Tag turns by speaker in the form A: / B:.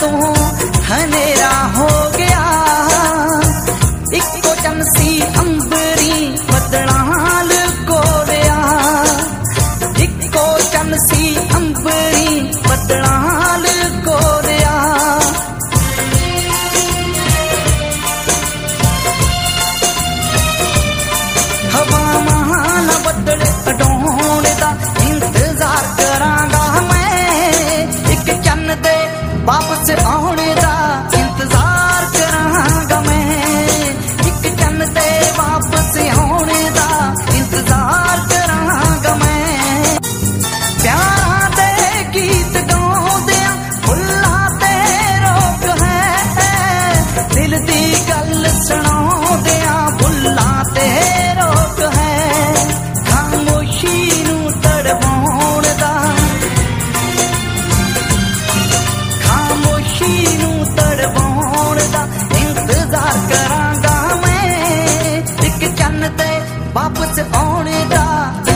A: तू हनेरा हो गया। इको चमसी अंबरी बदलाल गोरिया इको चमसी अंबरी बदलाल गोरिया हवा महाल बदल अडोण ਵਾਪਸ ਆਉਣ ਦਾ ਇੰਤਜ਼ਾਰ ਕਰਾਂਗਾ ਮੈਂ ਇੱਕ ਚੰਨ ਦੇ ਵਾਪਸ ਆਉਣ ਦਾ ਇੰਤਜ਼ਾਰ ਕਰਾਂਗਾ ਮੈਂ ਪਿਆਰਾਂ ਦੇ ਗੀਤ ਗਾਉਂਦਿਆਂ ਫੁੱਲਾਂ ਤੇ ਰੋਕ ਹੈ ਦਿਲ ਦੀ ਗੱਲ ਸੁਣਾਉਂਦਿਆਂ humanidad.